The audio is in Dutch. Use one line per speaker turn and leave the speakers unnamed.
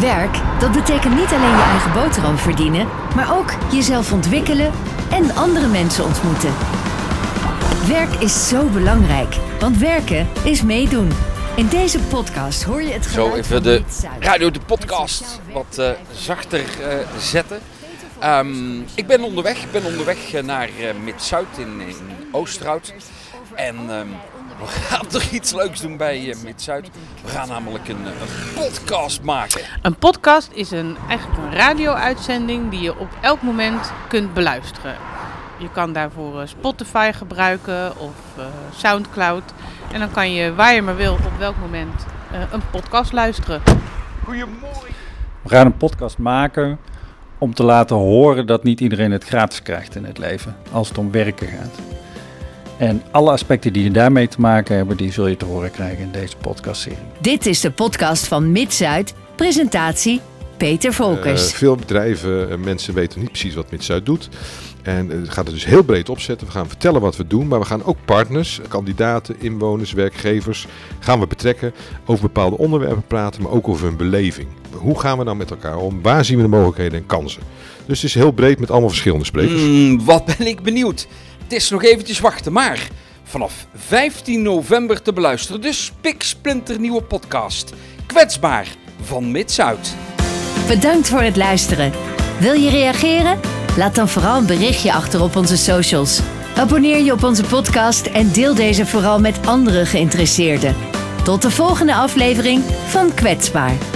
Werk, dat betekent niet alleen je eigen boterham verdienen, maar ook jezelf ontwikkelen en andere mensen ontmoeten. Werk is zo belangrijk, want werken is meedoen. In deze podcast hoor je het geluid
Zo even de radio, de podcast wat eh, zachter eh, zetten. Ehm, ik ben onderweg, ik ben onderweg eh, naar eh, Mid-Zuid in, in Oosterhout. En ehm, we gaan toch iets leuks doen bij eh, Mid-Zuid. We gaan namelijk een, een podcast maken.
Een podcast is een, eigenlijk een radio-uitzending die je op elk moment kunt beluisteren. Je kan daarvoor eh, Spotify gebruiken of eh, Soundcloud. En dan kan je waar je maar wil op welk moment eh, een podcast luisteren.
Goedemorgen.
We gaan een podcast maken om te laten horen dat niet iedereen het gratis krijgt in het leven als het om werken gaat. En alle aspecten die daarmee te maken hebben, die zul je te horen krijgen in deze podcastserie.
Dit is de podcast van Mid-Zuid. Presentatie Peter Volkers.
Eh, veel bedrijven en mensen weten niet precies wat Mid-Zuid doet. En eh, het gaat het dus heel breed opzetten. We gaan vertellen wat we doen, maar we gaan ook partners, kandidaten, inwoners, werkgevers gaan we betrekken. Over bepaalde onderwerpen praten, maar ook over hun beleving. Hoe gaan we nou met elkaar om? Waar zien we de mogelijkheden en kansen? Dus het is heel breed met allemaal verschillende sprekers.
Mm, wat ben ik benieuwd. Het is nog eventjes wachten, maar vanaf 15 november te beluisteren. De spiksplinter nieuwe podcast. Kwetsbaar van Mid-Zuid.
Bedankt voor het luisteren. Wil je reageren? Laat dan vooral een berichtje achter op onze socials. Abonneer je op onze podcast en deel deze vooral met andere geïnteresseerden. Tot de volgende aflevering van Kwetsbaar.